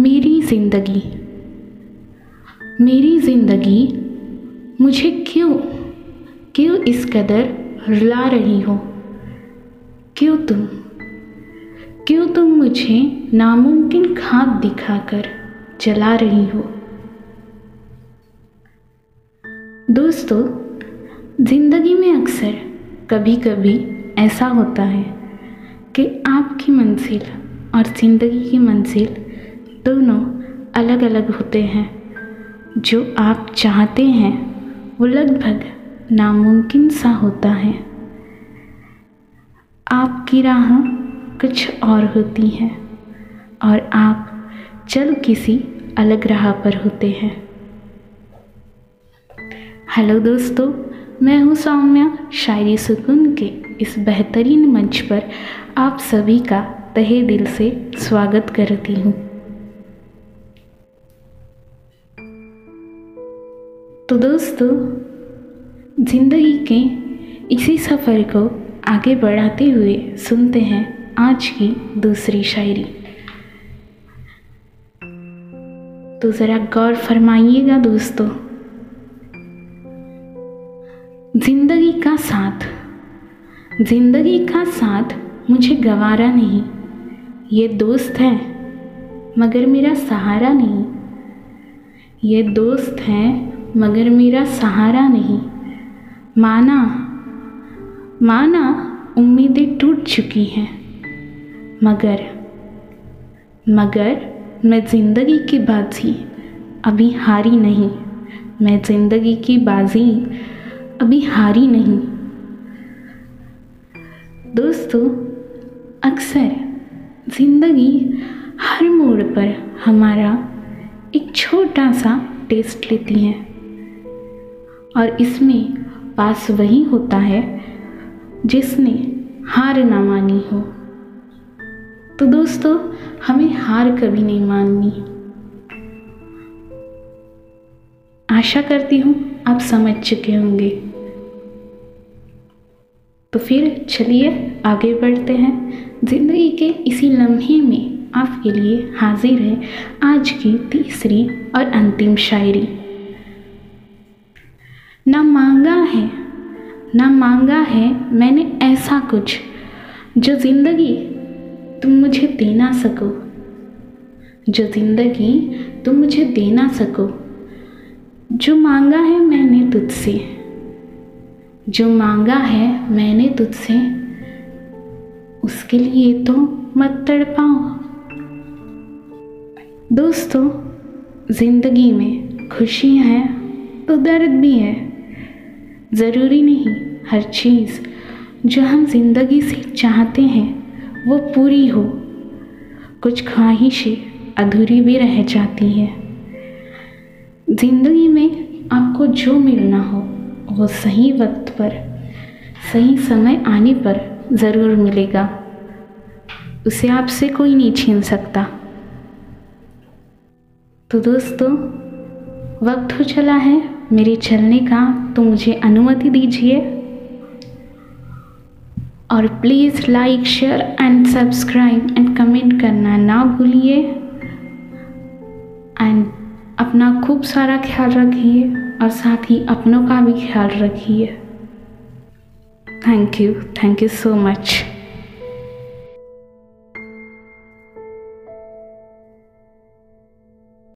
मेरी ज़िंदगी। मेरी ज़िंदगी, मुझे क्यों क्यों इस कदर रुला रही हो? क्यों तुम क्यों तुम मुझे नामुमकिन खाब दिखाकर जला रही हो? दोस्तों, ज़िंदगी में अक्सर कभी कभी ऐसा होता है कि आपकी मंजिल और ज़िंदगी की मंजिल दोनों अलग अलग होते हैं। जो आप चाहते हैं, वो लगभग नामुमकिन सा होता है। आपकी राह कुछ और होती हैं और आप चल किसी अलग राह पर होते हैं। हेलो दोस्तों, मैं हूँ सौम्या, शायरी सुकून के इस बेहतरीन मंच पर आप सभी का तहे दिल से स्वागत करती हूँ। तो दोस्तों, ज़िंदगी के इसी सफ़र को आगे बढ़ाते हुए सुनते हैं आज की दूसरी शायरी। तो ज़रा गौर फरमाइएगा दोस्तों। ज़िंदगी का साथ। ज़िंदगी का साथ मुझे गवारा नहीं। ये दोस्त है, मगर मेरा सहारा नहीं। ये दोस्त है मगर मेरा सहारा नहीं। माना माना उम्मीदें टूट चुकी हैं। मगर मगर मैं ज़िंदगी की बाजी अभी हारी नहीं। मैं ज़िंदगी की बाजी अभी हारी नहीं। दोस्तों, अक्सर ज़िंदगी हर मोड़ पर हमारा एक छोटा सा टेस्ट लेती है। और इसमें पास वही होता है जिसने हार ना मानी हो। तो दोस्तों, हमें हार कभी नहीं माननी। आशा करती हूँ आप समझ चुके होंगे। तो फिर चलिए आगे बढ़ते हैं। ज़िंदगी के इसी लम्हे में आपके लिए हाजिर है आज की तीसरी और अंतिम शायरी। ना मांगा है, ना मांगा है, मैंने ऐसा कुछ जो ज़िंदगी तुम मुझे दे ना सको। जो ज़िंदगी तुम मुझे दे ना सको। जो मांगा है मैंने तुझसे। जो मांगा है मैंने तुझसे। उसके लिए तो मत तड़पाओ। दोस्तों, ज़िंदगी में खुशी है तो दर्द भी है। ज़रूरी नहीं हर चीज़ जो हम ज़िंदगी से चाहते हैं, वो पूरी हो। कुछ ख्वाहिशें अधूरी भी रह जाती हैं। ज़िंदगी में आपको जो मिलना हो, वो सही वक्त पर, सही समय आने पर ज़रूर मिलेगा। उसे आपसे कोई नहीं छीन सकता। तो दोस्तों, वक्त हो चला है। मेरे चलने का तो मुझे अनुमति दीजिए। और please like share and subscribe and comment करना ना भूलिए। एंड अपना खूब सारा ख्याल रखिए और साथ ही अपनों का भी ख्याल रखिए। Thank you thank you so much